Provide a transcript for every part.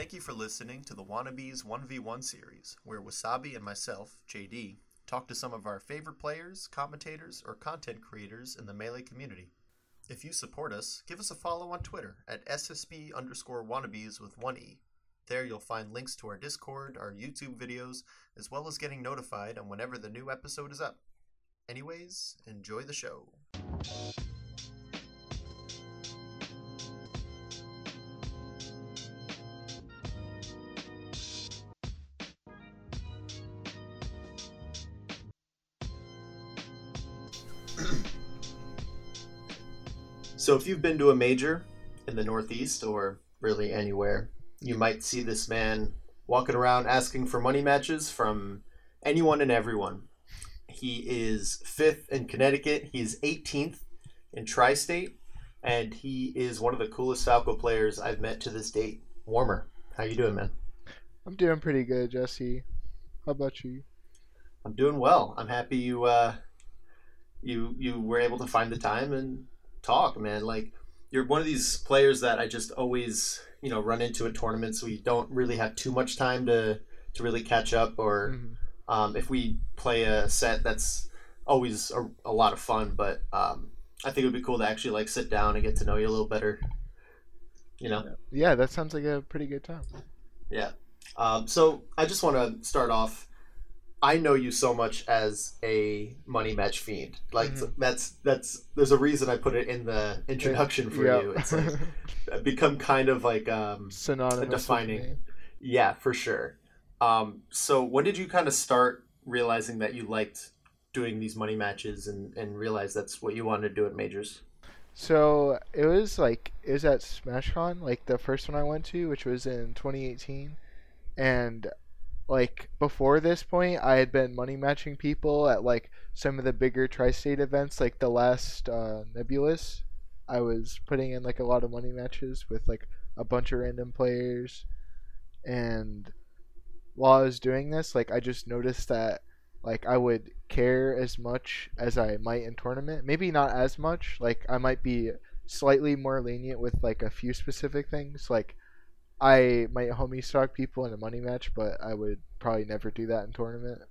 Thank you for listening to the Wannabes 1v1 series, where Wasabi and myself, JD, talk to some of our favorite players, commentators, or content creators in the Melee community. If you support us, give us a follow on Twitter at SSB underscore wannabes with one E. There you'll find links to our Discord, our YouTube videos, as well as getting notified on whenever the new episode is up. Anyways, enjoy the show. So, if you've been to a major in the Northeast or really anywhere, you might see this man walking around asking for money matches from anyone and everyone. He is fifth in Connecticut. He's 18th in Tri State, and he is one of the coolest Falco players I've met to this date. Warmmer, how you doing, man? I'm doing pretty good, Jesse. How about you? I'm doing well. I'm happy you uh, you you were able to find the time and talk, man. Like you're one of these players that I just always you know run into at tournaments. We don't really have too much time to to really catch up, or Mhm. um, if we play a set that's always a, a lot of fun. But um, I think it would be cool to actually like sit down and get to know you a little better. You know. Yeah, that sounds like a pretty good time. Yeah. Um, so I just want to start off. I know you so much as a money match fiend. Like Mhm. that's that's there's a reason I put it in the introduction for you. It's like become kind of like um synonymous. defining- yeah for sure. Um, so when did you kind of start realizing that you liked doing these money matches and and realize that's what you wanted to do at majors? So it was like it was at SmashCon, like the first one I went to, which was in 2018, and like before this point, I had been money matching people at like some of the bigger tri-state events, like the last uh, Nebulous. I was putting in like a lot of money matches with like a bunch of random players, and while I was doing this, like I just noticed that like I would care as much as I might in tournament. Maybe not as much. Like I might be slightly more lenient with like a few specific things. Like I might homie stock people in a money match, but I would probably never do that in tournament.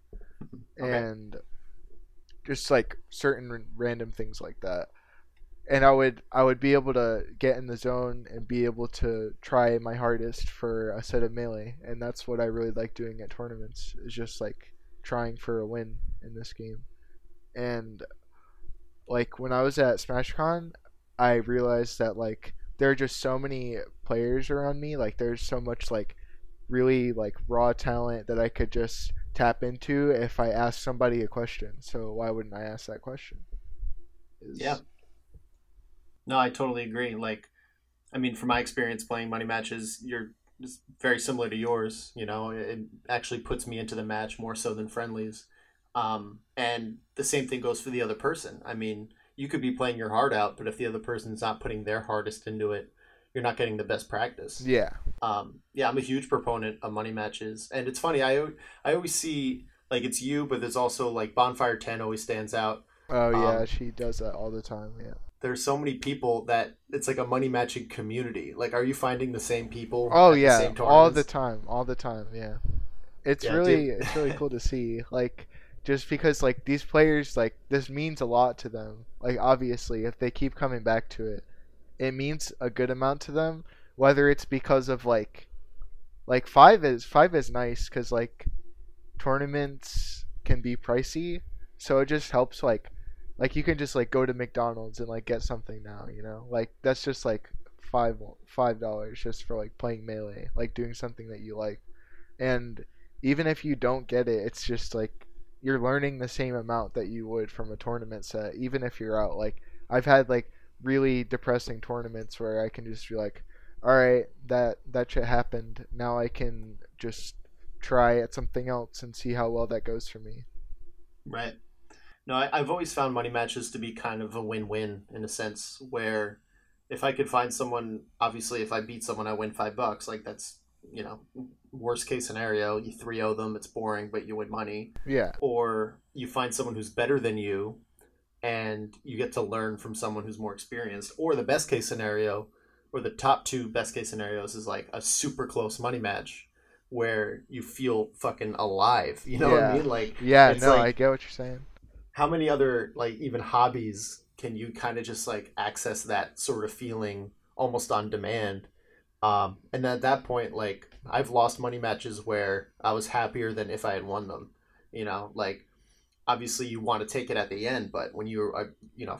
Okay. And just like certain random things like that. And I would I would be able to get in the zone and be able to try my hardest for a set of melee, and that's what I really like doing at tournaments. Is just like trying for a win in this game. And like when I was at SmashCon, I realized that like there are just so many players around me. Like there's so much like really like raw talent that I could just tap into if I ask somebody a question. So why wouldn't I ask that question? Is- Yeah. No, I totally agree. Like, I mean, from my experience playing money matches, you're very similar to yours. You know, it it actually puts me into the match more so than friendlies. Um, and the same thing goes for the other person. I mean, you could be playing your heart out, but if the other person's not putting their hardest into it, you're not getting the best practice. Yeah. Um, yeah, I'm a huge proponent of money matches, and it's funny. I I always see like it's you, but there's also like Bonfire Ten always stands out Oh yeah, Um, she does that all the time. Yeah. there's so many people that it's like a money matching community. Like, are you finding the same people? Oh the yeah, same all the time, all the time. Yeah. It's Yeah, really dude. it's really cool to see. Like just because like these players like this means a lot to them. Like obviously, if they keep coming back to it, it means a good amount to them. Whether it's because of like like five is five is nice because like tournaments can be pricey, so it just helps like like you can just like go to McDonald's and like get something now, you know? Like that's just like five five dollars just for like playing melee, like doing something that you like. And even if you don't get it, it's just like you're learning the same amount that you would from a tournament set, even if you're out. Like I've had like really depressing tournaments where I can just be like, all right, that that shit happened. Now I can just try at something else and see how well that goes for me. Right. No, I, I've always found money matches to be kind of a win-win in a sense where if I could find someone, obviously, if I beat someone, I win five bucks. Like that's you know worst case scenario. You 3-0 them, it's boring, but you win money. Yeah. Or you find someone who's better than you, and you get to learn from someone who's more experienced. Or the best case scenario, or the top two best case scenarios is like a super close money match where you feel fucking alive. You know what I mean? Like Yeah, no, like- I get what you're saying. how many other like even hobbies can you kind of just like access that sort of feeling almost on demand um, and at that point like i've lost money matches where i was happier than if i had won them you know? Like obviously you want to take it at the end but when you're you know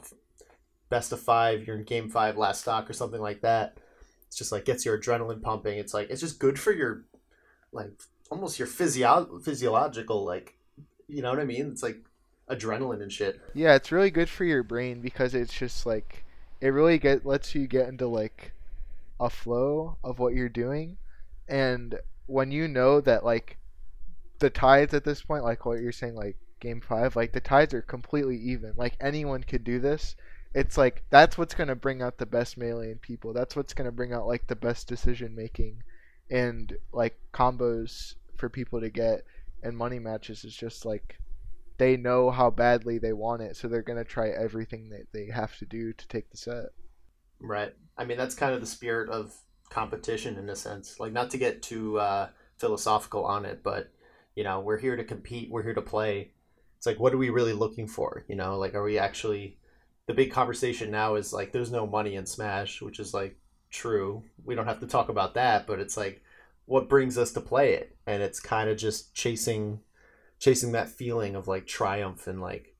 best of five you're in game five last stock or something like that it's just like gets your adrenaline pumping. It's like it's just good for your like almost your physio- physiological like you know what i mean? It's like adrenaline and shit. Yeah, it's really good for your brain because it's just like it really get lets you get into like a flow of what you're doing. And when you know that like the tides at this point like what you're saying like game 5 like the tides are completely even. Like anyone could do this. It's like that's what's going to bring out the best melee in people. That's what's going to bring out like the best decision making. And like combos for people to get and money matches is just like they know how badly they want it, so they're gonna try everything that they have to do to take the set. Right. I mean, that's kind of the spirit of competition in a sense. Like, not to get too uh, philosophical on it, but, you know, we're here to compete, we're here to play. It's like, what are we really looking for? You know, like, are we actually. The big conversation now is like, there's no money in Smash, which is like true. We don't have to talk about that, but it's like, what brings us to play it? And it's kind of just chasing. Chasing that feeling of like triumph and like,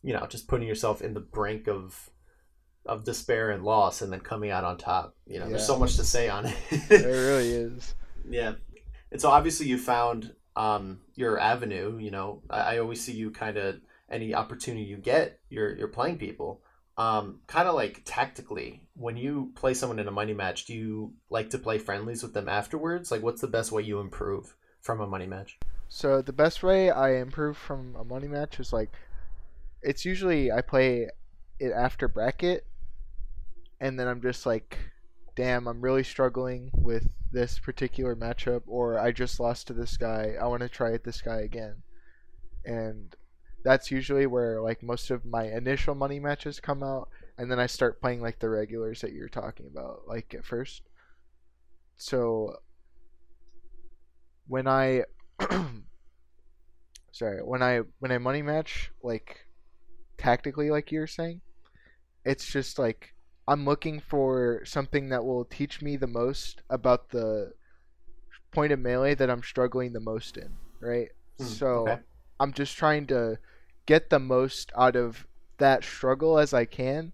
you know, just putting yourself in the brink of of despair and loss and then coming out on top. You know, there's so much to say on it. there really is. yeah. And so obviously you found um, your avenue, you know, I, I always see you kind of any opportunity you get, you're, you're playing people. Um, kind of like tactically, when you play someone in a money match, do you like to play friendlies with them afterwards? Like, what's the best way you improve from a money match? So the best way I improve from a money match is like, it's usually I play it after bracket, and then I'm just like, damn, I'm really struggling with this particular matchup, or I just lost to this guy. I want to try it this guy again, and that's usually where like most of my initial money matches come out, and then I start playing like the regulars that you're talking about, like at first. So when I sorry when I when I money match like tactically like you're saying, it's just like I'm looking for something that will teach me the most about the point of melee that I'm struggling the most in, right? Hmm, so okay. I'm just trying to get the most out of that struggle as I can.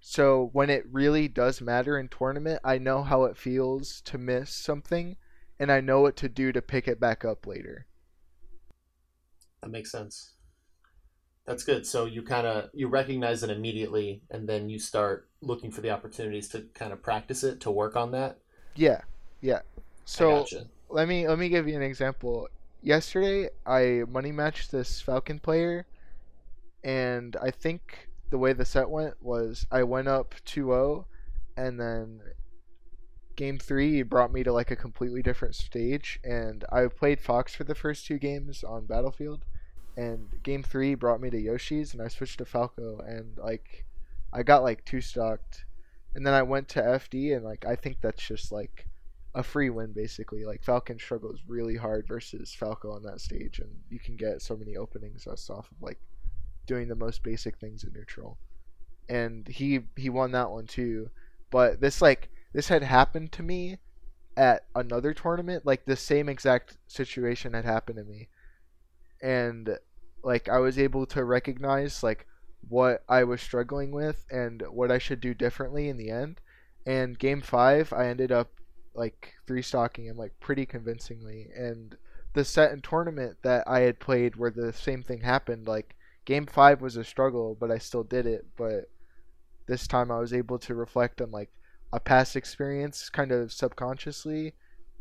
So when it really does matter in tournament, I know how it feels to miss something and I know what to do to pick it back up later. That makes sense. That's good. So you kind of you recognize it immediately, and then you start looking for the opportunities to kind of practice it to work on that. Yeah. Yeah. So gotcha. let me let me give you an example. Yesterday I money matched this Falcon player and I think the way the set went was I went up 2-0 and then game 3 brought me to like a completely different stage and I played Fox for the first two games on Battlefield and game 3 brought me to Yoshi's and I switched to Falco and like I got like two stocked and then I went to FD and like I think that's just like a free win basically. Like Falcon struggles really hard versus Falco on that stage, and you can get so many openings just off of like doing the most basic things in neutral. And he he won that one too, but this like this had happened to me at another tournament. Like the same exact situation had happened to me, and like I was able to recognize like what I was struggling with and what I should do differently in the end. And game five, I ended up like three stocking him like pretty convincingly. And the set and tournament that I had played where the same thing happened like game 5 was a struggle but I still did it. But this time I was able to reflect on like a past experience kind of subconsciously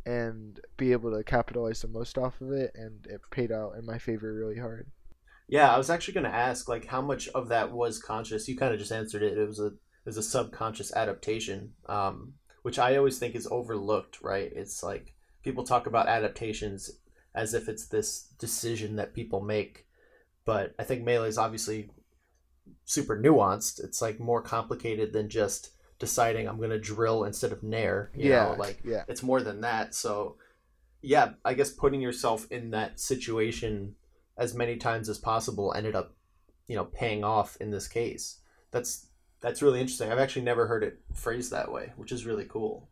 and be able to capitalize the most off of it and it paid out in my favor really hard. Yeah, I was actually going to ask like how much of that was conscious. You kind of just answered it. It was a it was a subconscious adaptation, um, which I always think is overlooked. Right? It's like people talk about adaptations as if it's this decision that people make, but I think melee is obviously super nuanced. It's like more complicated than just deciding I'm gonna drill instead of nair. You yeah, know, like yeah, it's more than that. So yeah, I guess putting yourself in that situation as many times as possible ended up, you know, paying off in this case. That's that's really interesting. I've actually never heard it phrased that way, which is really cool.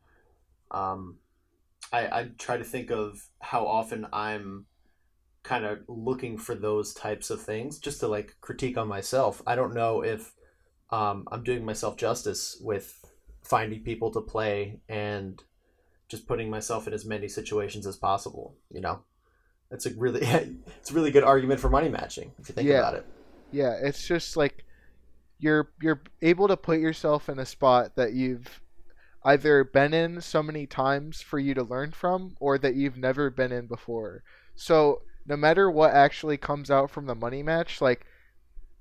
Um, I, I try to think of how often I'm kind of looking for those types of things just to like critique on myself. I don't know if um, I'm doing myself justice with finding people to play and just putting myself in as many situations as possible. You know, it's a really it's a really good argument for money matching if you think Yeah. about it. yeah. It's just like you're you're able to put yourself in a spot that you've either been in so many times for you to learn from, or that you've never been in before. So no matter what actually comes out from the money match, like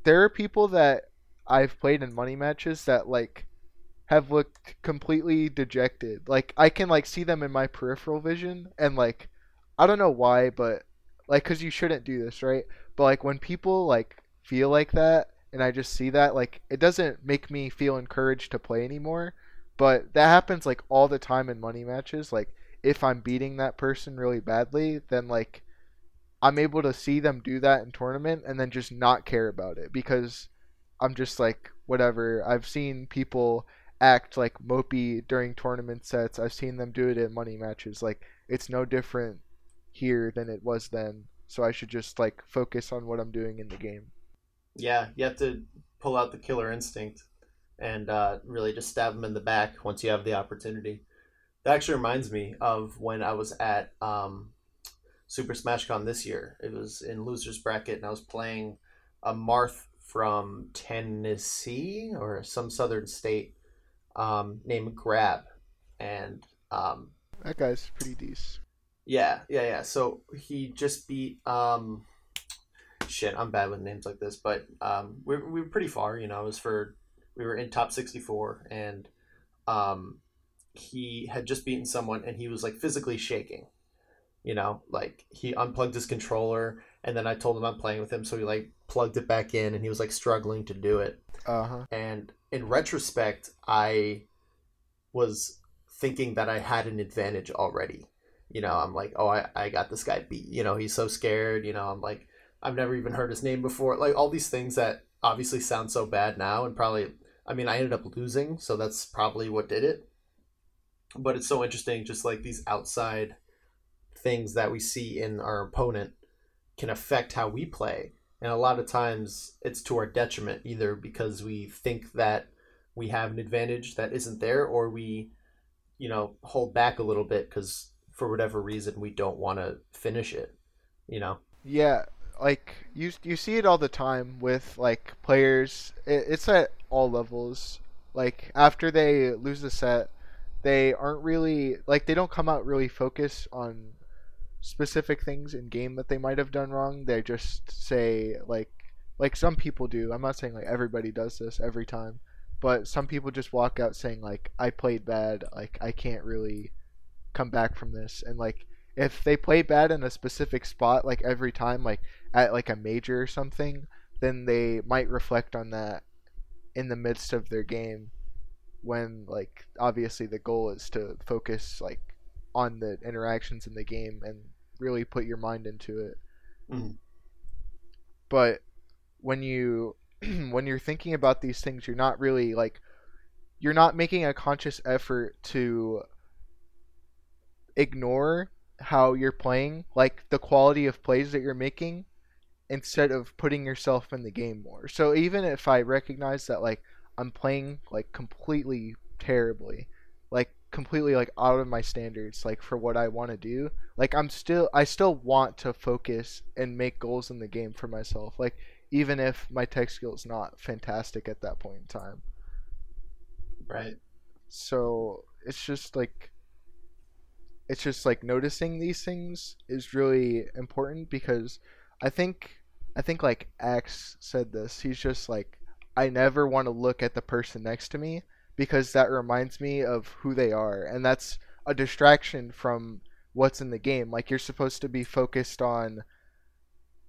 there are people that I've played in money matches that like have looked completely dejected. Like I can like see them in my peripheral vision and like I don't know why, but like cuz you shouldn't do this, right? But like when people like feel like that and I just see that like it doesn't make me feel encouraged to play anymore. But that happens like all the time in money matches. Like if I'm beating that person really badly, then like I'm able to see them do that in tournament and then just not care about it because I'm just like whatever. I've seen people act like mopey during tournament sets. I've seen them do it in money matches. Like it's no different here than it was then. So I should just like focus on what I'm doing in the game. Yeah, you have to pull out the killer instinct and uh, really just stab them in the back once you have the opportunity. That actually reminds me of when I was at um, Super Smash Con this year. It was in losers bracket, and I was playing a Marth from Tennessee or some southern state um, named Grab, and um, That guy's pretty decent. yeah, yeah, yeah. So he just beat um shit, I'm bad with names like this, but um we we were pretty far, you know, it was for we were in top 64 and um he had just beaten someone and he was like physically shaking. You know, like he unplugged his controller and then I told him I'm playing with him so he like plugged it back in and he was like struggling to do it. Uh huh. And in retrospect, I was thinking that I had an advantage already. You know, I'm like, oh, I, I got this guy beat. You know, he's so scared. You know, I'm like, I've never even heard his name before. Like, all these things that obviously sound so bad now. And probably, I mean, I ended up losing. So that's probably what did it. But it's so interesting, just like these outside things that we see in our opponent can affect how we play and a lot of times it's to our detriment either because we think that we have an advantage that isn't there or we you know hold back a little bit because for whatever reason we don't want to finish it you know Yeah, like you you see it all the time with like players. It, it's at all levels. Like after they lose the set, they aren't really like they don't come out really focused on specific things in game that they might have done wrong. They just say like like some people do. I'm not saying like everybody does this every time, but some people just walk out saying like I played bad, like I can't really come back from this and like if they play bad in a specific spot like every time like at like a major or something, then they might reflect on that in the midst of their game when like obviously the goal is to focus like on the interactions in the game and really put your mind into it. Mhm. But when you when you're thinking about these things, you're not really like you're not making a conscious effort to ignore how you're playing, like the quality of plays that you're making instead of putting yourself in the game more. So even if I recognize that like I'm playing like completely terribly, completely like out of my standards like for what I want to do, like I'm still I still want to focus and make goals in the game for myself. Like even if my tech skill is not fantastic at that point in time. right So it's just like it's just like noticing these things is really important because I think I think like Axe said this. He's just like I never want to look at the person next to me because that reminds me of who they are and that's a distraction from what's in the game. Like you're supposed to be focused on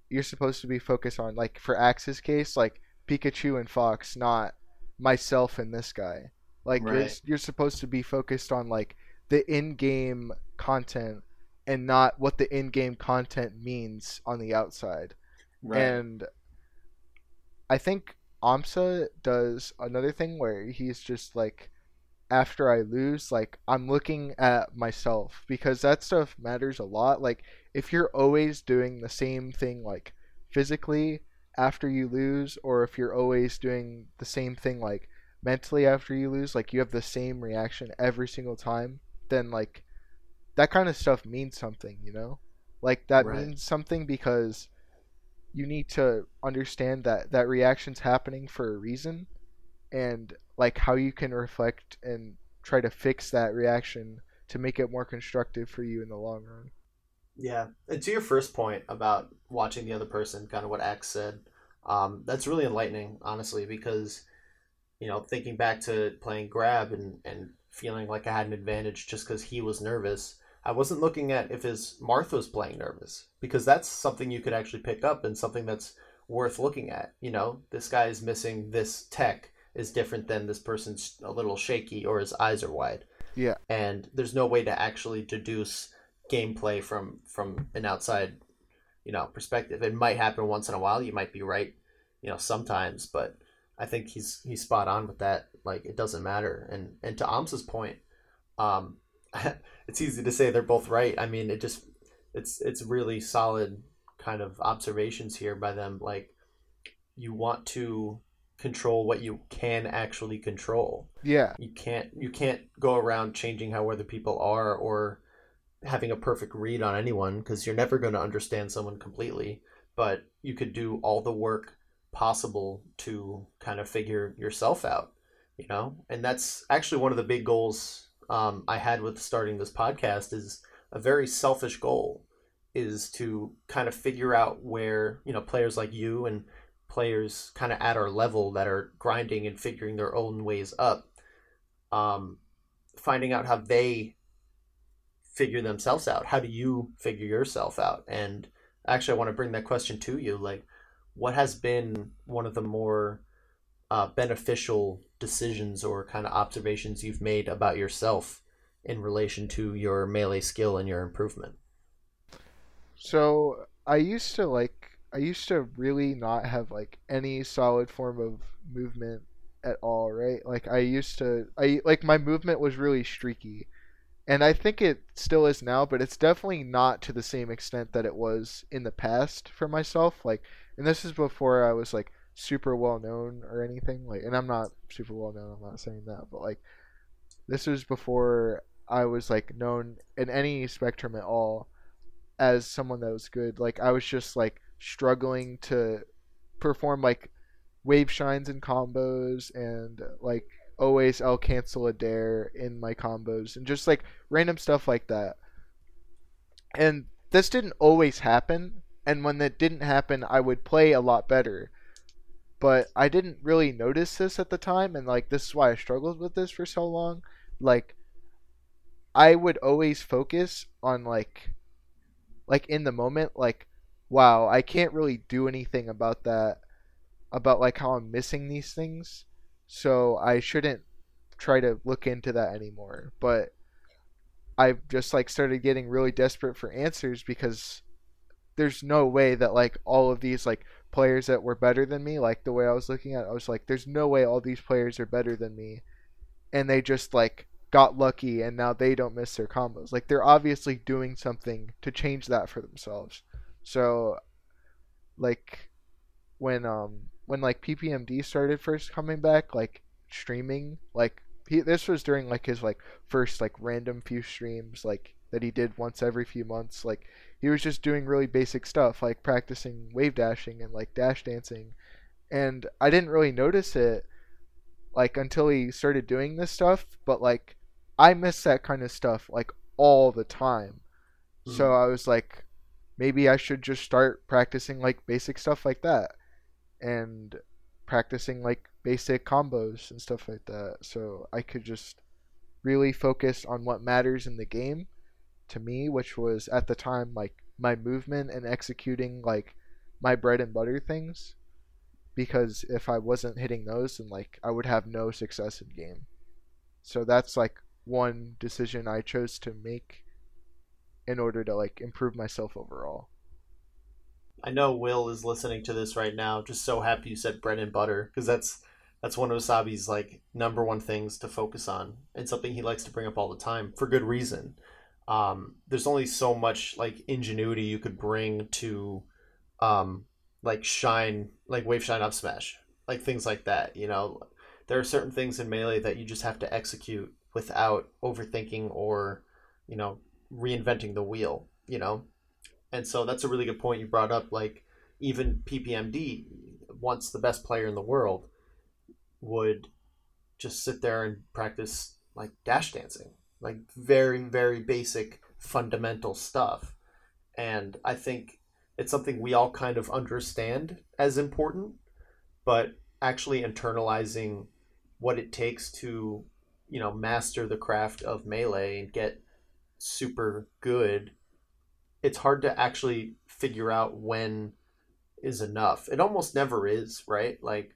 you're supposed to be focused on like for Axe's case like Pikachu and Fox, not myself and this guy Like you're, you're supposed to be focused on like the in-game content and not what the in-game content means on the outside. right. And I think Amsa does another thing where he's just like, after I lose, like I'm looking at myself because that stuff matters a lot. Like if you're always doing the same thing, like physically after you lose, or if you're always doing the same thing, like mentally after you lose, like you have the same reaction every single time, then like that kind of stuff means something, you know? Like that Right. means something because you need to understand that that reaction's happening for a reason and like how you can reflect and try to fix that reaction to make it more constructive for you in the long run. Yeah, and to your first point about watching the other person, kind of what Axe said, um, that's really enlightening, honestly, because you know, thinking back to playing grab and and feeling like I had an advantage just because he was nervous, I wasn't looking at if his Marth was playing nervous because that's something you could actually pick up and something that's worth looking at. You know, this guy is missing this tech is different than this person's a little shaky or his eyes are wide. Yeah. And there's no way to actually deduce gameplay from from an outside you know perspective it might happen once in a while you might be right you know sometimes but i think he's he's spot on with that like it doesn't matter and and to amsa's point um it's easy to say they're both right. I mean it just it's it's really solid kind of observations here by them. Like you want to control what you can actually control. Yeah. you can't you can't go around changing how other people are or having a perfect read on anyone because you're never going to understand someone completely. But you could do all the work possible to kind of figure yourself out you know? And that's actually one of the big goals um, i had with starting this podcast is a very selfish goal is to kind of figure out where you know players like you and players kind of at our level that are grinding and figuring their own ways up um, finding out how they figure themselves out. How do you figure yourself out? And actually i want to bring that question to you like what has been one of the more uh, beneficial decisions or kind of observations you've made about yourself in relation to your melee skill and your improvement So I used to like I used to really not have like any solid form of movement at all, right? Like I used to I like my movement was really streaky. And I think it still is now, but it's definitely not to the same extent that it was in the past for myself. Like and this is before I was like super well known or anything. Like and I'm not super well known, I'm not saying that, but like this was before I was like known in any spectrum at all as someone that was good. Like I was just like struggling to perform like wave shines and combos and like always L-cancel a dair in my combos and just like random stuff like that. And this didn't always happen and when that didn't happen I would play a lot better. But I didn't really notice this at the time and like this is why I struggled with this for so long. Like I would always focus on like like in the moment like wow i can't really do anything about that about like how i'm missing these things so i shouldn't try to look into that anymore but i've just like started getting really desperate for answers because there's no way that like all of these like players that were better than me like the way i was looking at it, i was like there's no way all these players are better than me and they just like got lucky and now they don't miss their combos. Like they're obviously doing something to change that for themselves. So like when um when like PPMD started first coming back like streaming like he, this was during like his like first like random few streams like that he did once every few months. Like he was just doing really basic stuff like practicing wave dashing and like dash dancing. And I didn't really notice it like until he started doing this stuff. But like I miss that kind of stuff like all the time. Hmm. So I was like, maybe I should just start practicing like basic stuff like that, and practicing like basic combos and stuff like that. So I could just really focus on what matters in the game to me, which was at the time like my movement and executing like my bread and butter things. Because if I wasn't hitting those, then like I would have no success in game. So that's like one decision I chose to make in order to like improve myself overall. I know Will is listening to this right now. Just so happy you said bread and butter because that's that's one of Wasabi's like number one things to focus on and something he likes to bring up all the time for good reason. Um, there's only so much like ingenuity you could bring to um, like shine like wave shine up smash like things like that you know? There are certain things in melee that you just have to execute without overthinking or you know reinventing the wheel you know? And so that's a really good point you brought up like even ppmd once the best player in the world would just sit there and practice like dash dancing like very very basic fundamental stuff. And i think it's something we all kind of understand as important but actually internalizing what it takes to you know master the craft of melee and get super good it's hard to actually figure out when is enough. It almost never is right? Like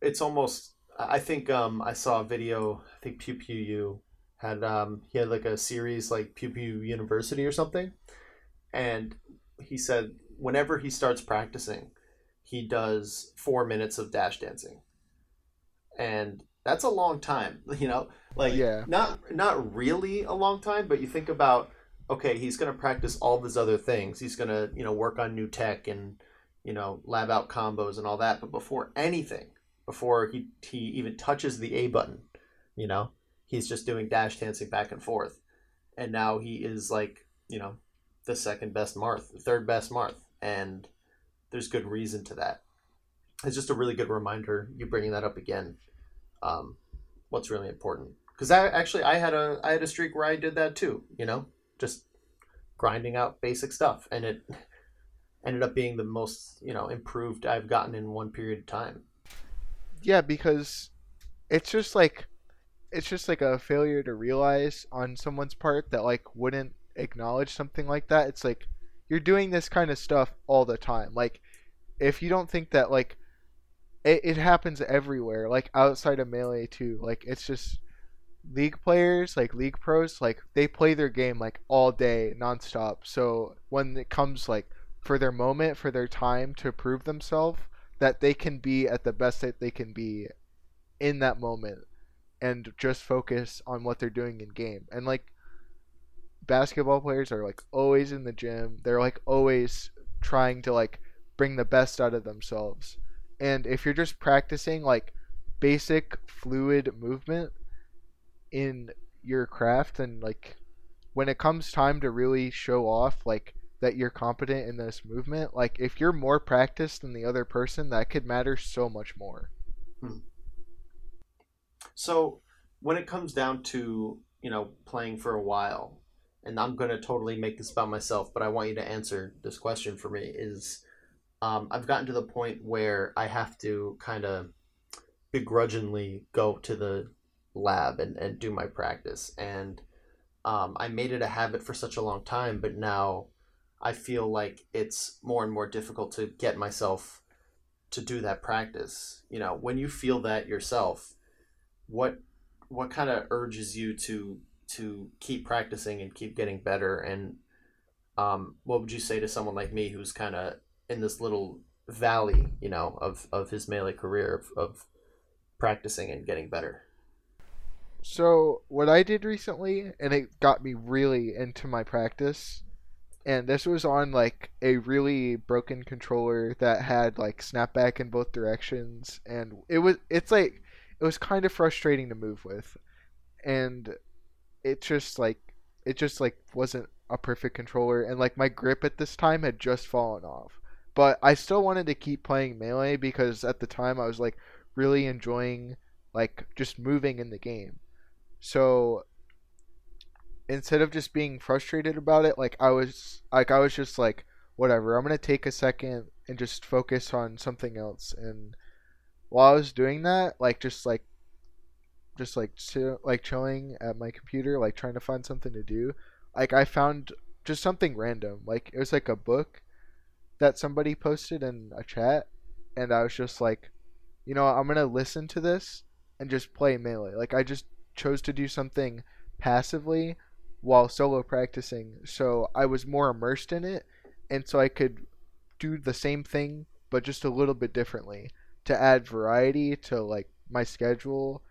it's almost i think um i saw a video i think PewPewU had um he had like a series like pew pew university or something and he said whenever he starts practicing he does four minutes of dash dancing. And that's a long time you know? Like Yeah. not not really a long time but you think about okay he's going to practice all these other things. He's going to you know work on new tech and you know lab out combos and all that. But before anything before he he even touches the a button you know he's just doing dash dancing back and forth. And now he is like you know the second best marth the third best marth. And there's good reason to that. It's just a really good reminder you bringing that up again um, what's really important. Because I actually I had a I had a streak where I did that too you know? Just grinding out basic stuff. And it ended up being the most you know improved I've gotten in one period of time. Yeah, because it's just like it's just like a failure to realize on someone's part that like wouldn't acknowledge something like that. It's like you're doing this kind of stuff all the time. Like if you don't think that like it, it happens everywhere, like outside of melee too. Like it's just league players, like league pros, like they play their game like all day nonstop. So when it comes like for their moment, for their time to prove themselves, that they can be at the best that they can be in that moment and just focus on what they're doing in game. And like basketball players are like always in the gym. They're like always trying to like bring the best out of themselves. And if you're just practicing like basic fluid movement in your craft and like when it comes time to really show off like that you're competent in this movement, like if you're more practiced than the other person, that could matter so much more. Hmm. So when it comes down to you know playing for a while, and I'm gonna totally make this about myself, but I want you to answer this question for me. Is um, I've gotten to the point where I have to kind of begrudgingly go to the lab and, and do my practice, and um, I made it a habit for such a long time, but now I feel like it's more and more difficult to get myself to do that practice. You know, when you feel that yourself, what what kind of urges you to to keep practicing and keep getting better? And um, what would you say to someone like me who's kind of in this little valley you know of of his melee career of, of practicing and getting better? So what I did recently, and it got me really into my practice, and this was on like a really broken controller that had like snapback in both directions, and it was it's like it was kind of frustrating to move with, and it just like it just like wasn't a perfect controller, and like my grip at this time had just fallen off, but I still wanted to keep playing melee because at the time I was like really enjoying like just moving in the game. So instead of just being frustrated about it, like I was like I was just like whatever, I'm going to take a second and just focus on something else and while I was doing that, like just like just like like chilling at my computer, like trying to find something to do, like I found just something random. Like it was like a book that somebody posted in a chat and I was just like, you know, I'm going to listen to this and just play melee. Like I just chose to do something passively while solo practicing, so I was more immersed in it, and so I could do the same thing but just a little bit differently to add variety to like my schedule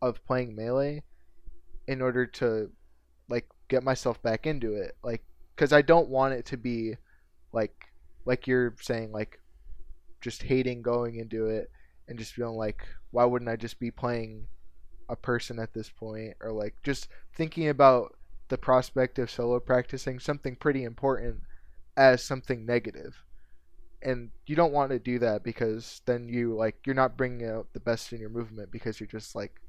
of playing melee in order to like get myself back into it like cuz I don't want it to be like like you're saying like just hating going into it and just feeling like why wouldn't I just be playing a person at this point? Or like just thinking about the prospect of solo practicing something pretty important as something negative and you don't want to do that because then you like you're not bringing out the best in your movement because you're just like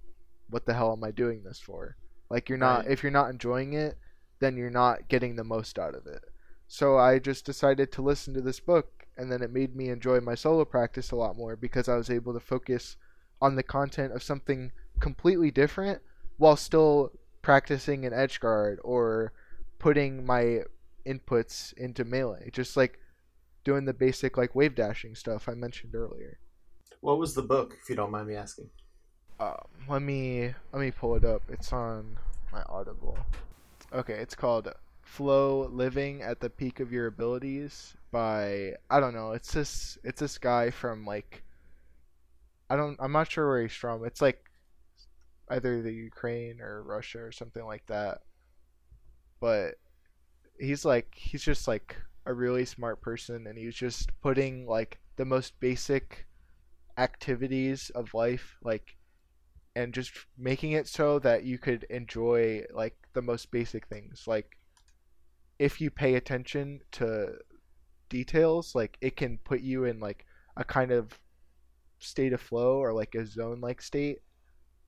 what the hell am i doing this for? Like you're not Right. if you're not enjoying it then you're not getting the most out of it. So i just decided to listen to this book and then it made me enjoy my solo practice a lot more because i was able to focus on the content of something completely different while still practicing an edge guard or putting my inputs into melee. Just like doing the basic like wave dashing stuff I mentioned earlier. What was the book, if you don't mind me asking? Um, let me let me pull it up. It's on my Audible. Okay, it's called Flow Living at the Peak of Your Abilities by I don't know. It's this it's this guy from like I don't I'm not sure where he's from. It's like either the Ukraine or Russia or something like that. But he's like he's just like a really smart person and he was just putting like the most basic activities of life like and just making it so that you could enjoy like the most basic things. Like if you pay attention to details like it can put you in like a kind of state of flow or like a zone like state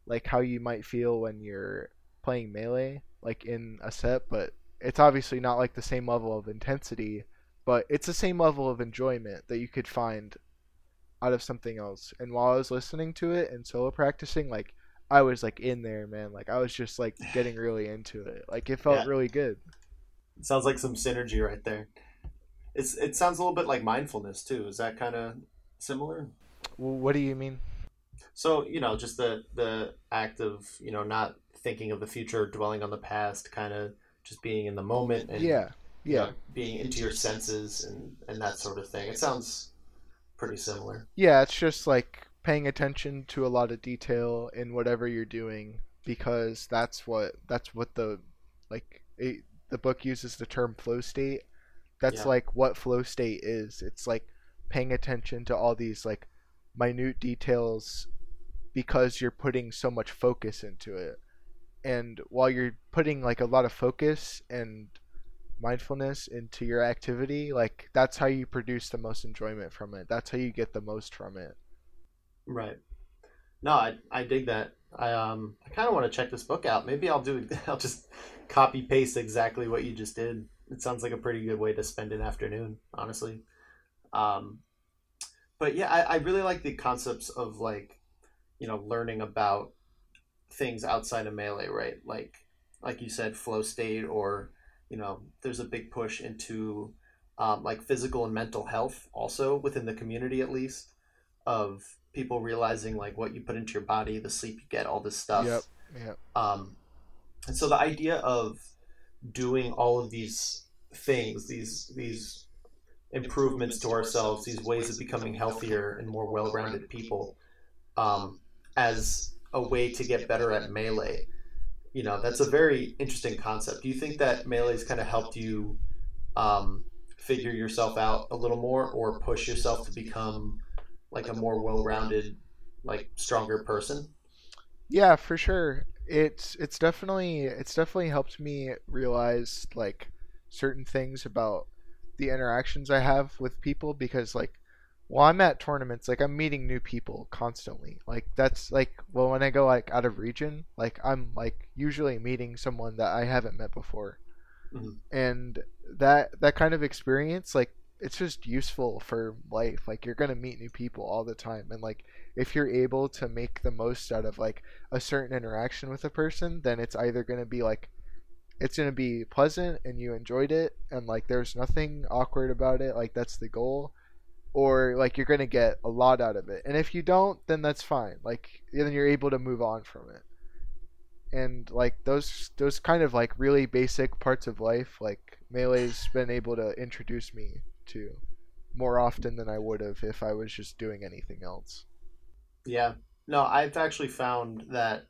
like how you might feel when you're playing melee like in a set but it's obviously not like the same level of intensity but it's the same level of enjoyment that you could find out of something else and while i was listening to it and solo practicing like i was like in there man like i was just like getting really into it like it felt Yeah. really good It sounds like some synergy right there. It's it sounds a little bit like mindfulness too. Is that kind of similar? well, what do you mean So you know, just the the act of you know not thinking of the future, dwelling on the past, kind of just being in the moment and yeah you yeah know, being into your senses and and that sort of thing. It sounds pretty similar. Yeah, it's just like paying attention to a lot of detail in whatever you're doing because that's what that's what the like it, the book uses the term flow state. That's Yeah. like what flow state is. It's like paying attention to all these like minute details because you're putting so much focus into it. And while you're putting like a lot of focus and mindfulness into your activity, like that's how you produce the most enjoyment from it. That's how you get the most from it. Right. No, I I dig that. I um I kind of want to check this book out. Maybe I'll do I'll just copy paste exactly what you just did. It sounds like a pretty good way to spend an afternoon, honestly. Um, but yeah, I, I really like the concepts of like, you know, learning about things outside of melee, right? Like like you said, flow state, or you know, there's a big push into um, like physical and mental health also within the community at least of people realizing like what you put into your body, the sleep you get, all this stuff. Yep. Yep. Um, and so the idea of doing all of these things, these these improvements to ourselves, these ways of becoming healthier and more well-rounded people, um, as a way to get better at melee, you know, that's a very interesting concept. Do you think that melee's kind of helped you um, figure yourself out a little more, or push yourself to become like a more well-rounded, like stronger person? Yeah, for sure. It's it's definitely it's definitely helped me realize like certain things about the interactions I have with people because like while I'm at tournaments, like I'm meeting new people constantly. Like that's like well when I go like out of region, like I'm like usually meeting someone that I haven't met before. Mhm. And that that kind of experience like it's just useful for life. Like you're going to meet new people all the time and like if you're able to make the most out of like a certain interaction with a person, then it's either going to be like it's going to be pleasant and you enjoyed it and like there's nothing awkward about it, like that's the goal, or like you're going to get a lot out of it. And if you don't, then that's fine. Like then you're able to move on from it. and like those those kind of like really basic parts of life like melee's been able to introduce me to more often than I would have if I was just doing anything else. Yeah. No, I've actually found that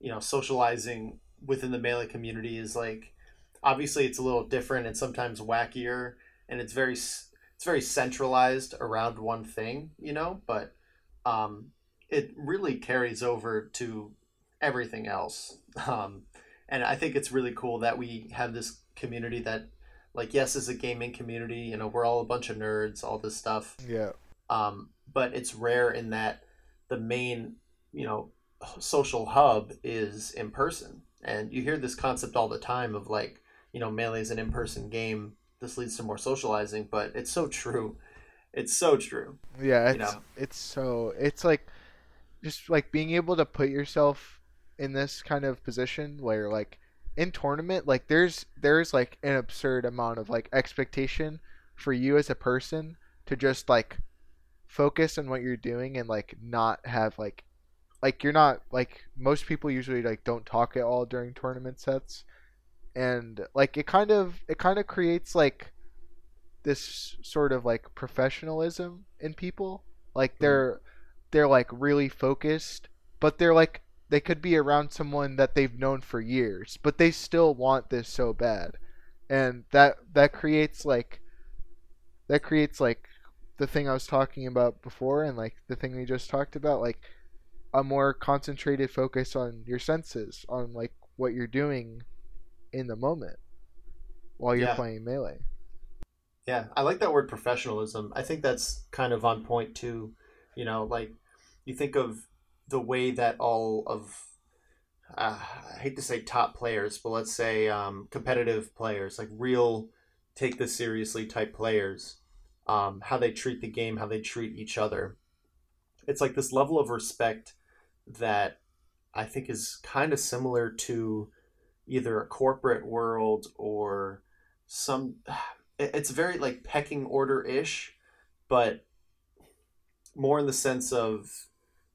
you know, socializing within the melee community is like obviously it's a little different and sometimes wackier and it's very it's very centralized around one thing, you know, but um it really carries over to everything else. Um, and I think it's really cool that we have this community that, like, yes, is a gaming community. You know, we're all a bunch of nerds, all this stuff. Yeah. Um, but it's rare in that the main, you know, social hub is in person. And you hear this concept all the time of like, you know, melee is an in person game. This leads to more socializing, but it's so true. It's so true. Yeah, it's you know? it's so it's like just like being able to put yourself in this kind of position where like in tournament like there's there's like an absurd amount of like expectation for you as a person to just like focus on what you're doing and like not have like like you're not like most people usually like don't talk at all during tournament sets and like it kind of it kind of creates like this sort of like professionalism in people like mm-hmm. they're they're like really focused, but they're like they could be around someone that they've known for years, but they still want this so bad. And that that creates like that creates like the thing I was talking about before and like the thing we just talked about like a more concentrated focus on your senses, on like what you're doing in the moment while you're yeah. playing melee. Yeah, I like that word professionalism. I think that's kind of on point too. You know, like you think of the way that all of uh, I hate to say top players, but let's say um, competitive players, like real take this seriously type players, um, how they treat the game, how they treat each other. It's like this level of respect that I think is kind of similar to either a corporate world or some. It's very like pecking order ish, but more in the sense of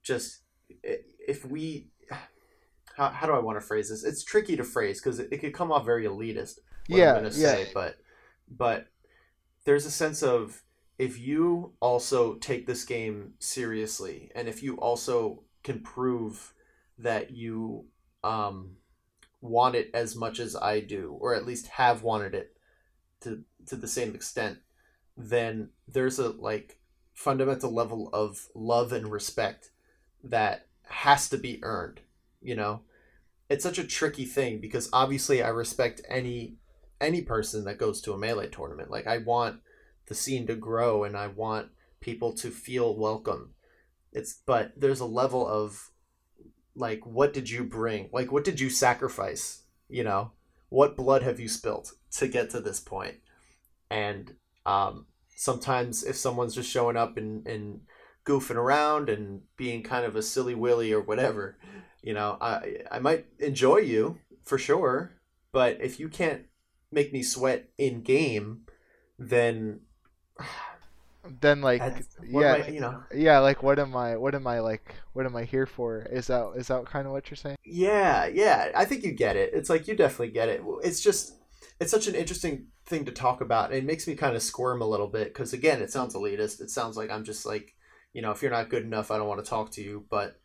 just if we how, how do I want to phrase this? It's tricky to phrase because it, it could come off very elitist. yeah, I'm gonna say, yeah. but but there's a sense of if you also take this game seriously and if you also can prove that you um, want it as much as I do, or at least have wanted it to to the same extent, then there's a like fundamental level of love and respect that has to be earned, you know? It's such a tricky thing because obviously I respect any any person that goes to a melee tournament. Like I want the scene to grow and I want people to feel welcome. It's but there's a level of like what did you bring? Like what did you sacrifice, you know? What blood have you spilt to get to this point? And um sometimes if someone's just showing up and and goofing around and being kind of a silly willy or whatever, you know, I I might enjoy you for sure, but if you can't make me sweat in game, then then like yeah I, you know yeah like what am i what am i like what am i here for is that is that kind of what you're saying yeah yeah i think you get it it's like you definitely get it it's just it's such an interesting thing to talk about it makes me kind of squirm a little bit because again it sounds elitist it sounds like i'm just like you know, if you're not good enough, I don't want to talk to you. But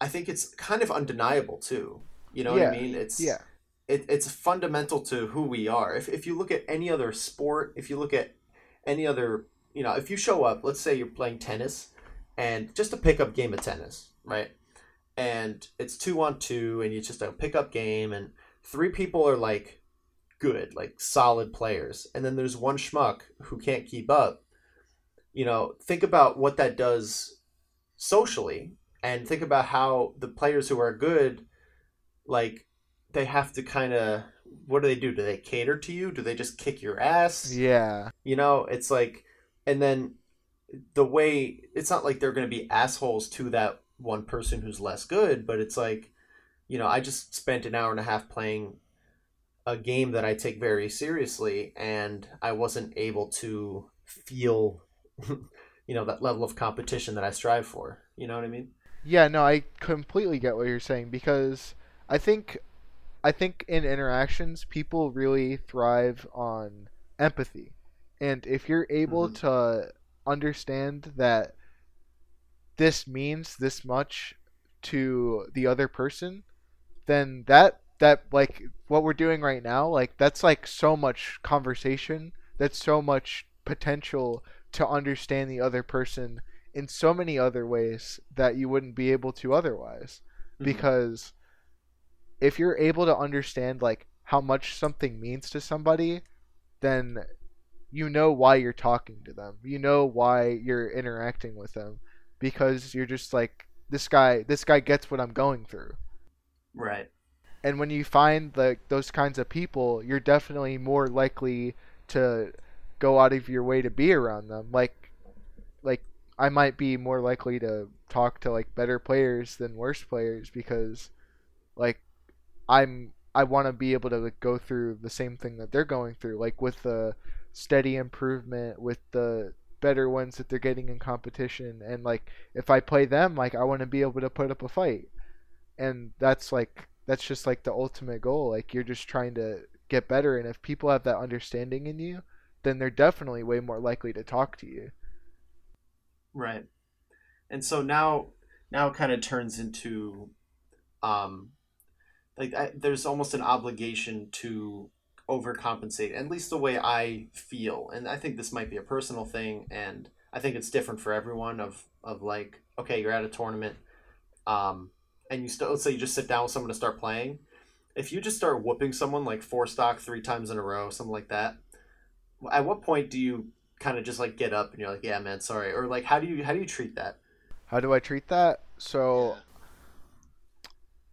I think it's kind of undeniable too. You know yeah. what I mean? It's yeah. It, it's fundamental to who we are. If, if you look at any other sport, if you look at any other, you know, if you show up, let's say you're playing tennis, and just a pickup game of tennis, right? And it's two on two, and it's just a pickup game, and three people are like good, like solid players, and then there's one schmuck who can't keep up, you know, think about what that does socially and think about how the players who are good, like, they have to kind of, what do they do? Do they cater to you? Do they just kick your ass? Yeah. You know, it's like, and then the way, it's not like they're going to be assholes to that one person who's less good, but it's like, you know, I just spent an hour and a half playing a game that I take very seriously, and I wasn't able to feel you know that level of competition that I strive for. You know what I mean? Yeah, no, I completely get what you're saying because I think I think in interactions people really thrive on empathy. And if you're able Mhm. to understand that this means this much to the other person, then that that like what we're doing right now, like that's like so much conversation, that's so much potential to understand the other person in so many other ways that you wouldn't be able to otherwise Mhm. because if you're able to understand like how much something means to somebody then you know why you're talking to them. You know why you're interacting with them. Because you're just like this guy this guy gets what i'm going through. Right. and when you find like those kinds of people you're definitely more likely to go out of your way to be around them. Like like i might be more likely to talk to like better players than worse players because like i'm i want to be able to like, go through the same thing that they're going through. Like with the steady improvement with the better ones that they're getting in competition. And like if i play them like i want to be able to put up a fight. And that's like that's just like the ultimate goal. Like you're just trying to get better. And if people have that understanding in you then they're definitely way more likely to talk to you. Right. And so now now it kind of turns into um like I, there's almost an obligation to overcompensate at least the way I feel. And I think this might be a personal thing and I think it's different for everyone of of like okay you're at a tournament um and you still let's say you just sit down with someone to start playing. If you just start whooping someone like four stock three times in a row something like that at what point do you kind of just like get up and you're like yeah man sorry or like how do you how do you treat that? How do i treat that? So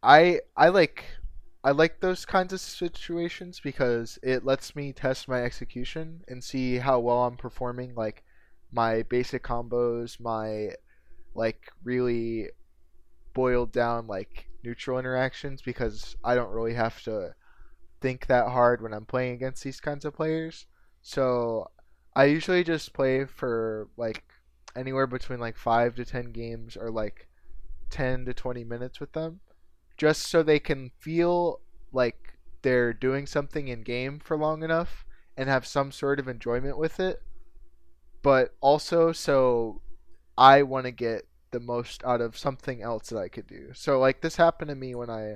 i i like i like those kinds of situations because it lets me test my execution and see how well i'm performing like my basic combos my like really boiled down like neutral interactions because i don't really have to think that hard when i'm playing against these kinds of players. So i usually just play for like anywhere between like 5 to 10 games or like 10 to 20 minutes with them just so they can feel like they're doing something in game for long enough and have some sort of enjoyment with it but also so I want to get the most out of something else that I could do. So like this happened to me when I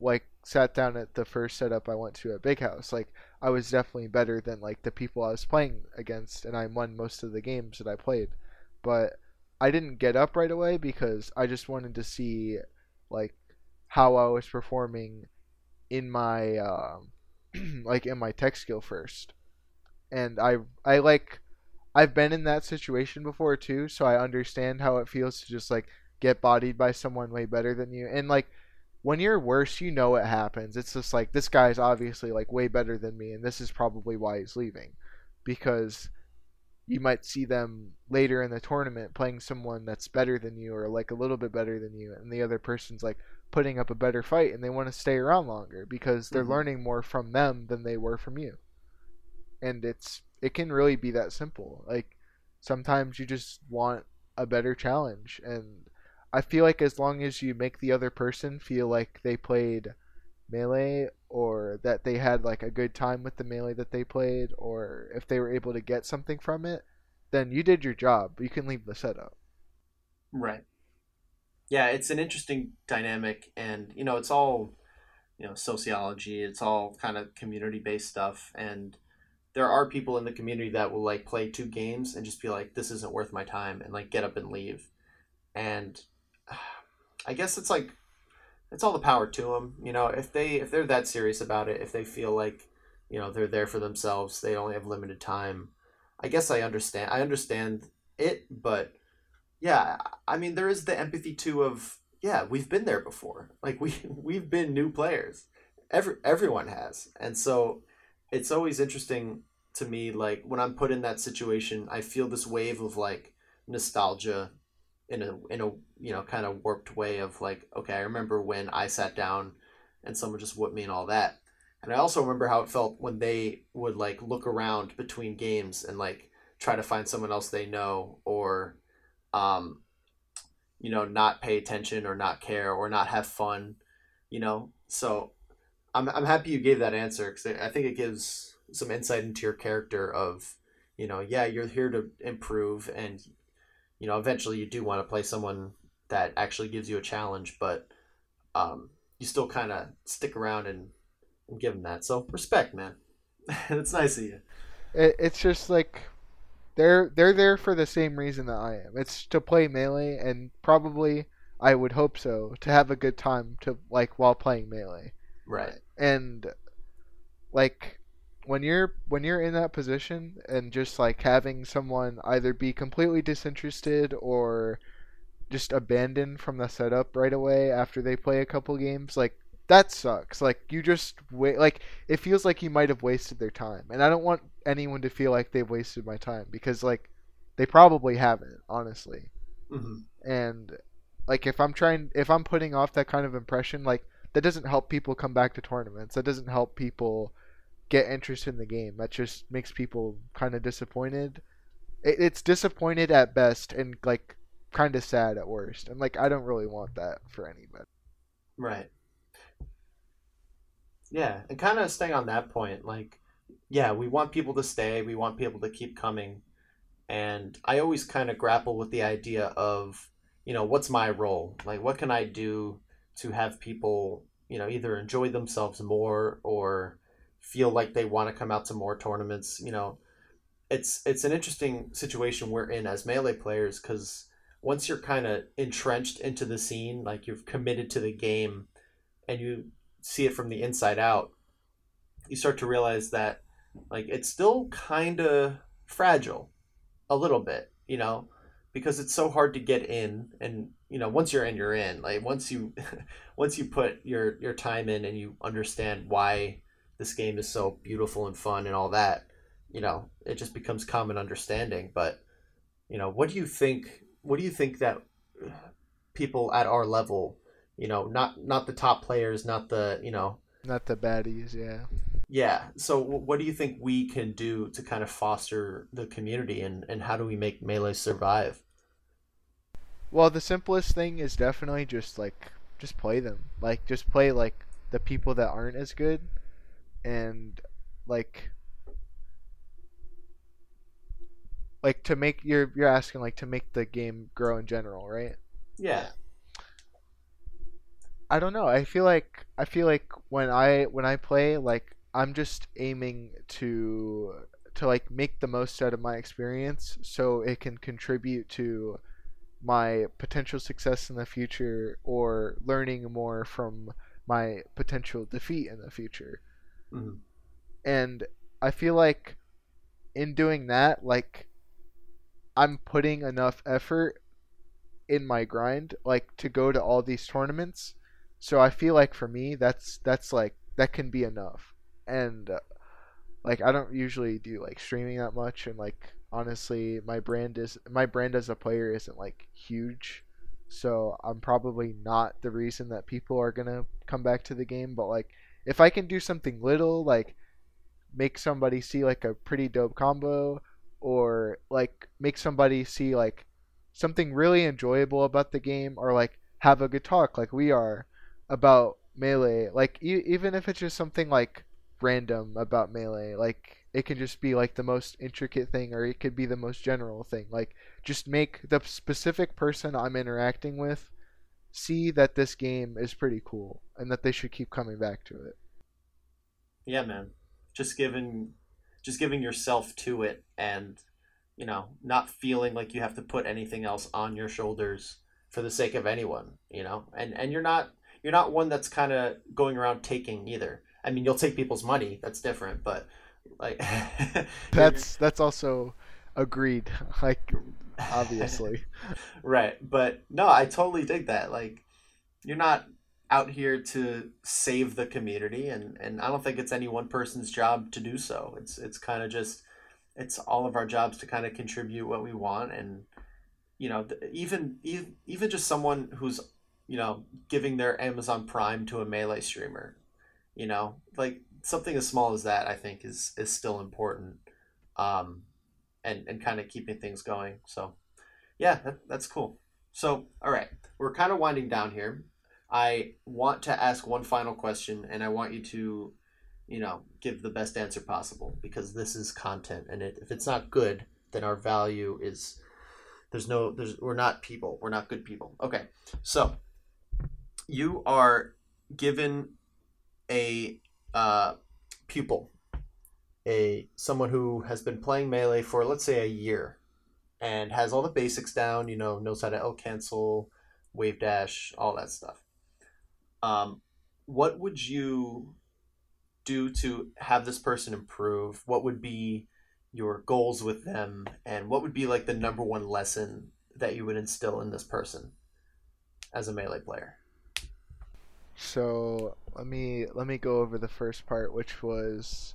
like sat down at the first setup I went to at Big House. Like I was definitely better than like the people I was playing against and I won most of the games that I played. But I didn't get up right away because I just wanted to see like how I was performing in my um like in my tech skill first. And I I like I've been in that situation before too, so I understand how it feels to just like get bodied by someone way better than you. And like when you're worse, you know it happens. It's just like this guy's obviously like way better than me and this is probably why he's leaving because you might see them later in the tournament playing someone that's better than you or like a little bit better than you and the other person's like putting up a better fight and they want to stay around longer because they're Mhm. learning more from them than they were from you. And it's it can really be that simple. Like sometimes you just want a better challenge and I feel like as long as you make the other person feel like they played melee or that they had like a good time with the melee that they played or if they were able to get something from it, then you did your job. You can leave the setup. Right. Yeah, it's an interesting dynamic, and you know, it's all you know sociology. It's all kind of community based stuff, and there are people in the community that will like play two games and just be like, "This isn't worth my time," and like get up and leave. And I guess it's like it's all the power to them. You know, if they if they're that serious about it, if they feel like you know they're there for themselves, they only have limited time. I guess I understand. I understand it, but yeah, I mean there is the empathy too of yeah, we've been there before. Like we we've been new players. Every everyone has. And so it's always interesting to me like when I'm put in that situation, I feel this wave of like nostalgia in a in a you know kind of warped way of like okay, I remember when I sat down and someone just whooped me and all that. And I also remember how it felt when they would like look around between games and like try to find someone else they know or um, you know, not pay attention or not care or not have fun. You know, So I'm I'm happy you gave that answer because I think it gives some insight into your character of you know yeah you're here to improve and you know eventually you do want to play someone that actually gives you a challenge but um, you still kind of stick around and, and give them that. So respect man. It's nice of you. It, it's just like they're they're there for the same reason that I am. It's to play melee and probably I would hope so to have a good time to like while playing melee. right And like when you're when you're in that position and just like having someone either be completely disinterested or just abandoned from the setup right away after they play a couple games like that sucks. Like you just wait like it feels like you might have wasted their time and i don't want anyone to feel like they've wasted my time because like they probably haven't honestly. Hmm and like if i'm trying if i'm putting off that kind of impression like that doesn't help people come back to tournaments. That doesn't help people get interest in the game. That just makes people kind of disappointed. It, it's disappointed at best and like kind of sad at worst. And like i don't really want that for anybody. Right yeah and kind of staying on that point like yeah we want people to stay we want people to keep coming and i always kind of grapple with the idea of you know what's my role? Like what can i do to have people you know either enjoy themselves more or feel like they want to come out to more tournaments you know? It's it's an interesting situation we're in as melee players because once you're kind of entrenched into the scene like you've committed to the game and you see it from the inside out you start to realize that like it's still kind of fragile a little bit you know because it's so hard to get in and you know once you're in you're in. Like once you once you put your your time in and you understand why this game is so beautiful and fun and all that you know it just becomes common understanding. But you know what do you think what do you think that uh, people at our level you know not not the top players not the you know. Not the baddies yeah. Yeah so wh- what do you think we can do to kind of foster the community and and how do we make melee survive? Well the simplest thing is definitely just like just play them. Like just play like the people that aren't as good and like like to make you're you're asking like to make the game grow in general right? Yeah I don't know. I feel like I feel like when I when I play, like I'm just aiming to to like make the most out of my experience, so it can contribute to my potential success in the future or learning more from my potential defeat in the future. Mhm. And I feel like in doing that, like I'm putting enough effort in my grind, like to go to all these tournaments. So I feel like for me, that's that's like that can be enough. And uh, like I don't usually do like streaming that much, and like honestly, my brand is my brand as a player isn't like huge. So I'm probably not the reason that people are gonna come back to the game. But like if I can do something little, like make somebody see like a pretty dope combo or like make somebody see like something really enjoyable about the game or like have a good talk like we are about melee like e- even if it's just something like random about melee like it can just be like the most intricate thing or it could be the most general thing. Like just make the specific person i'm interacting with see that this game is pretty cool and that they should keep coming back to it. Yeah man. Just giving just giving yourself to it and you know not feeling like you have to put anything else on your shoulders for the sake of anyone you know? And and you're not you're not one that's kind of going around taking either. I mean you'll take people's money that's different but like that's that's also agreed like obviously. Right but no i totally dig that like you're not out here to save the community and and i don't think it's any one person's job to do so. It's it's kind of just it's all of our jobs to kind of contribute what we want and you know even even even just someone who's you know giving their amazon prime to a melee streamer you know? Like something as small as that i think is is still important um and and kind of keeping things going so yeah that, that's cool. So all right we're kind of winding down here. I want to ask one final question, and I want you to, you know, give the best answer possible because this is content, and it, if it's not good, then our value is there's no there's we're not people, we're not good people. Okay, so you are given a uh, pupil, a someone who has been playing melee for let's say a year, and has all the basics down. You know, knows how to L cancel, wave dash, all that stuff um, what would you do to have this person improve? What would be your goals with them, and what would be like the number one lesson that you would instill in this person as a melee player? So let me let me go over the first part, which was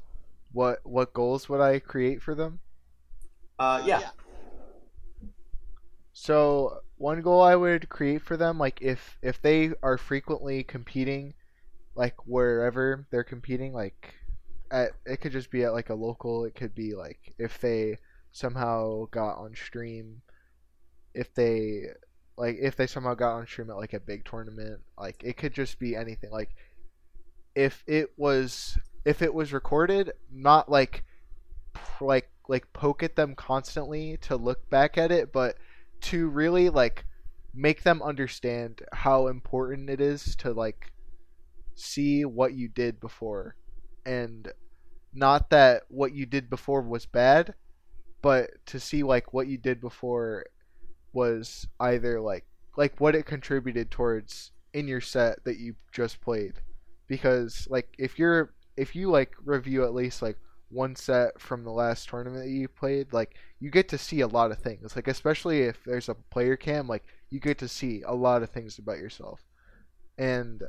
what what goals would I create for them? Uh, yeah. So one goal I would create for them, like if if they are frequently competing, like wherever they're competing, like at it could just be at like a local. It could be like if they somehow got on stream, if they like if they somehow got on stream at like a big tournament, like it could just be anything. Like if it was if it was recorded, not like like like poke at them constantly to look back at it, but to really like make them understand how important it is to like see what you did before and not that what you did before was bad but to see like what you did before was either like like what it contributed towards in your set that you just played because like if you're if you like review at least like one set from the last tournament that you played, like you get to see a lot of things. Like especially if there's a player cam, like you get to see a lot of things about yourself. And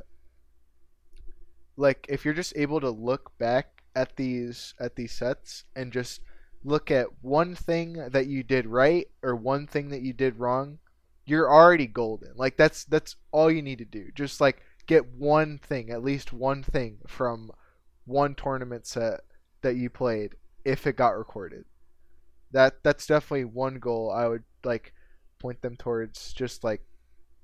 like if you're just able to look back at these at these sets and just look at one thing that you did right or one thing that you did wrong, you're already golden. Like that's that's all you need to do. Just like get one thing, at least one thing from one tournament set that you played if it got recorded. That that's definitely one goal I would like point them towards just like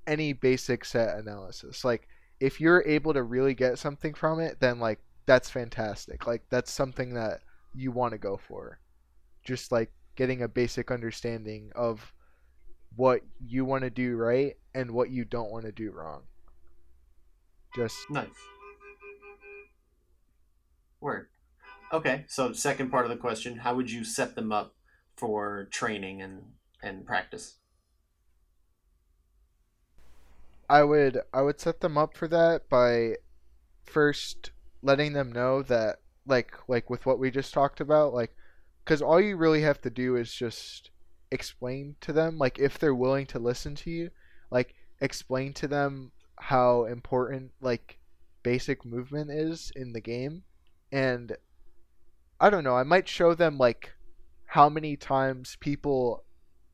any basic set analysis. Like if you're able to really get something from it, then like that's fantastic. Like that's something that you want to go for. Just like getting a basic understanding of what you want to do right and what you don't want to do wrong. Just nice. Word. Okay, so second part of the question, how would you set them up for training and and practice? I would I would set them up for that by first letting them know that like like with what we just talked about like cuz all you really have to do is just explain to them like if they're willing to listen to you like explain to them how important like basic movement is in the game and I don't know. I might show them like how many times people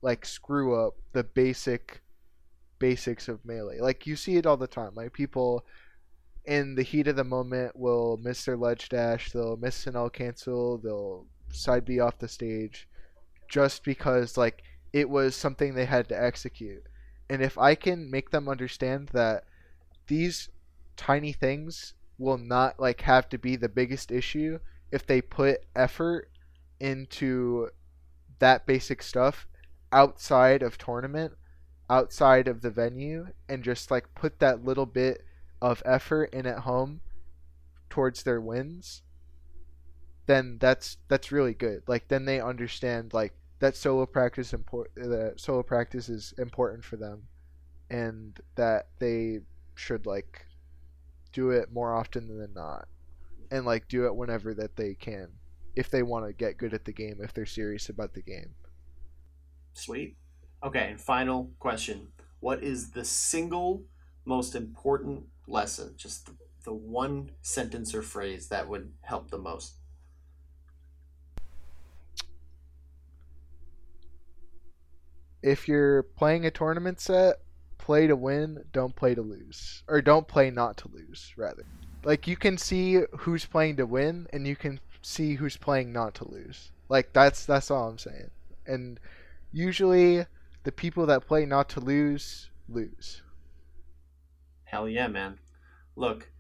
like screw up the basic basics of melee. Like you see it all the time. Like people in the heat of the moment will miss their ledge dash, they'll miss an L cancel, they'll side B off the stage just because like it was something they had to execute. And if I can make them understand that these tiny things will not like have to be the biggest issue if they put effort into that basic stuff outside of tournament, outside of the venue, and just like put that little bit of effort in at home towards their wins, then that's that's really good. Like then they understand like that solo practice import that solo practice is important for them, and that they should like do it more often than not and like do it whenever that they can if they want to get good at the game if they're serious about the game. Sweet. Okay and final question. What is the single most important lesson? Just the, the one sentence or phrase that would help the most if you're playing a tournament set play to win don't play to lose or don't play not to lose rather like you can see who's playing to win, and you can see who's playing not to lose. Like that's that's all I'm saying. And usually, the people that play not to lose lose. Hell yeah, man. Look,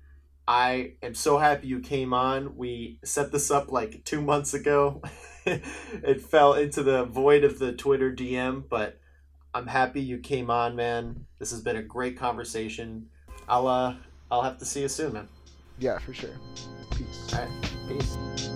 I am so happy you came on. We set this up like two months ago. it fell into the void of the Twitter DM, but I'm happy you came on, man. This has been a great conversation. I'll uh I'll have to see you soon, man. Yeah, for sure. Peace. All right. Peace.